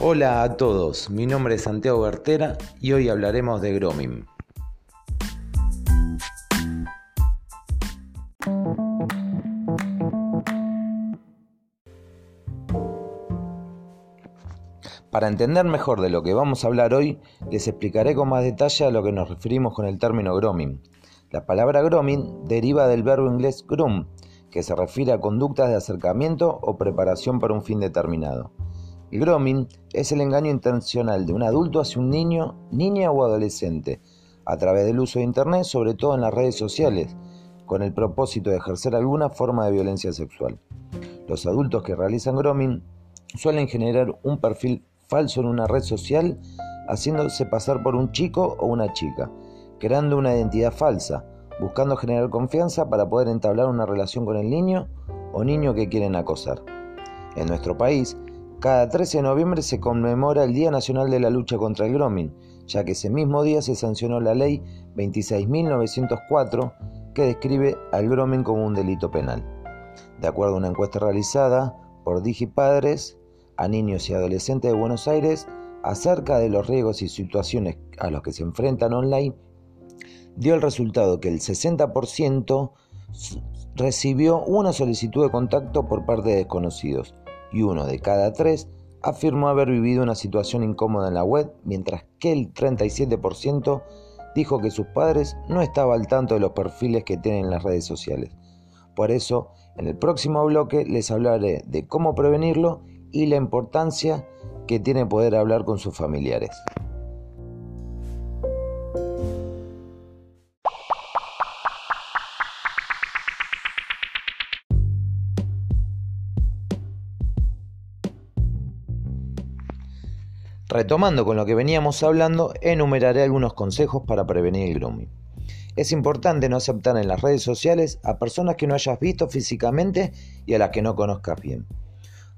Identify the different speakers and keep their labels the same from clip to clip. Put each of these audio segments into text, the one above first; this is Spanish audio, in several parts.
Speaker 1: Hola a todos, mi nombre es Santiago Bertera y hoy hablaremos de grooming. Para entender mejor de lo que vamos a hablar hoy, les explicaré con más detalle a lo que nos referimos con el término grooming. La palabra grooming deriva del verbo inglés groom, que se refiere a conductas de acercamiento o preparación para un fin determinado. Grooming es el engaño intencional de un adulto hacia un niño, niña o adolescente, a través del uso de Internet, sobre todo en las redes sociales, con el propósito de ejercer alguna forma de violencia sexual. Los adultos que realizan grooming suelen generar un perfil falso en una red social, haciéndose pasar por un chico o una chica, creando una identidad falsa, buscando generar confianza para poder entablar una relación con el niño o niño que quieren acosar. En nuestro país, cada 13 de noviembre se conmemora el Día Nacional de la Lucha contra el Grooming, ya que ese mismo día se sancionó la ley 26.904 que describe al grooming como un delito penal. De acuerdo a una encuesta realizada por DigiPadres a niños y adolescentes de Buenos Aires acerca de los riesgos y situaciones a los que se enfrentan online, dio el resultado que el 60% recibió una solicitud de contacto por parte de desconocidos y uno de cada tres afirmó haber vivido una situación incómoda en la web, mientras que el 37% dijo que sus padres no estaban al tanto de los perfiles que tienen en las redes sociales. Por eso, en el próximo bloque les hablaré de cómo prevenirlo y la importancia que tiene poder hablar con sus familiares. Retomando con lo que veníamos hablando, enumeraré algunos consejos para prevenir el grooming. Es importante no aceptar en las redes sociales a personas que no hayas visto físicamente y a las que no conozcas bien.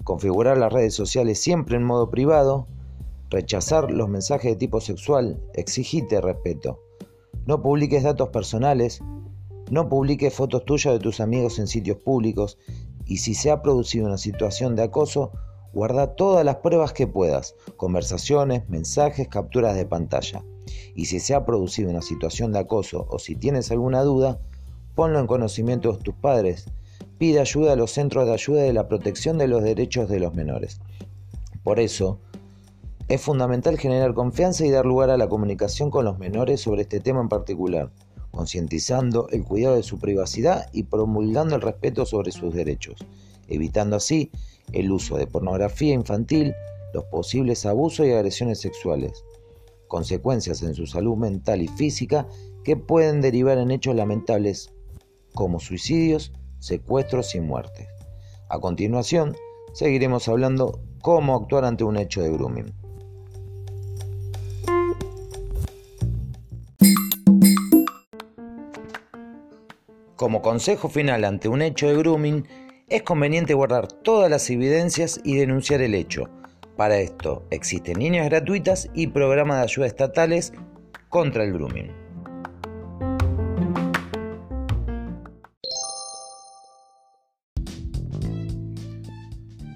Speaker 1: Configurar las redes sociales siempre en modo privado. Rechazar los mensajes de tipo sexual. Exigite respeto. No publiques datos personales. No publiques fotos tuyas de tus amigos en sitios públicos. Y si se ha producido una situación de acoso, Guarda todas las pruebas que puedas, conversaciones, mensajes, capturas de pantalla. Y si se ha producido una situación de acoso o si tienes alguna duda, ponlo en conocimiento de tus padres. Pide ayuda a los centros de ayuda de la protección de los derechos de los menores. Por eso, es fundamental generar confianza y dar lugar a la comunicación con los menores sobre este tema en particular, concientizando el cuidado de su privacidad y promulgando el respeto sobre sus derechos, evitando así el uso de pornografía infantil, los posibles abusos y agresiones sexuales, consecuencias en su salud mental y física que pueden derivar en hechos lamentables como suicidios, secuestros y muertes. A continuación, seguiremos hablando cómo actuar ante un hecho de grooming. Como consejo final ante un hecho de grooming, es conveniente guardar todas las evidencias y denunciar el hecho. Para esto existen líneas gratuitas y programas de ayuda estatales contra el grooming.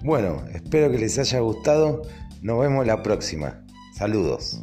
Speaker 1: Bueno, espero que les haya gustado. Nos vemos la próxima. Saludos.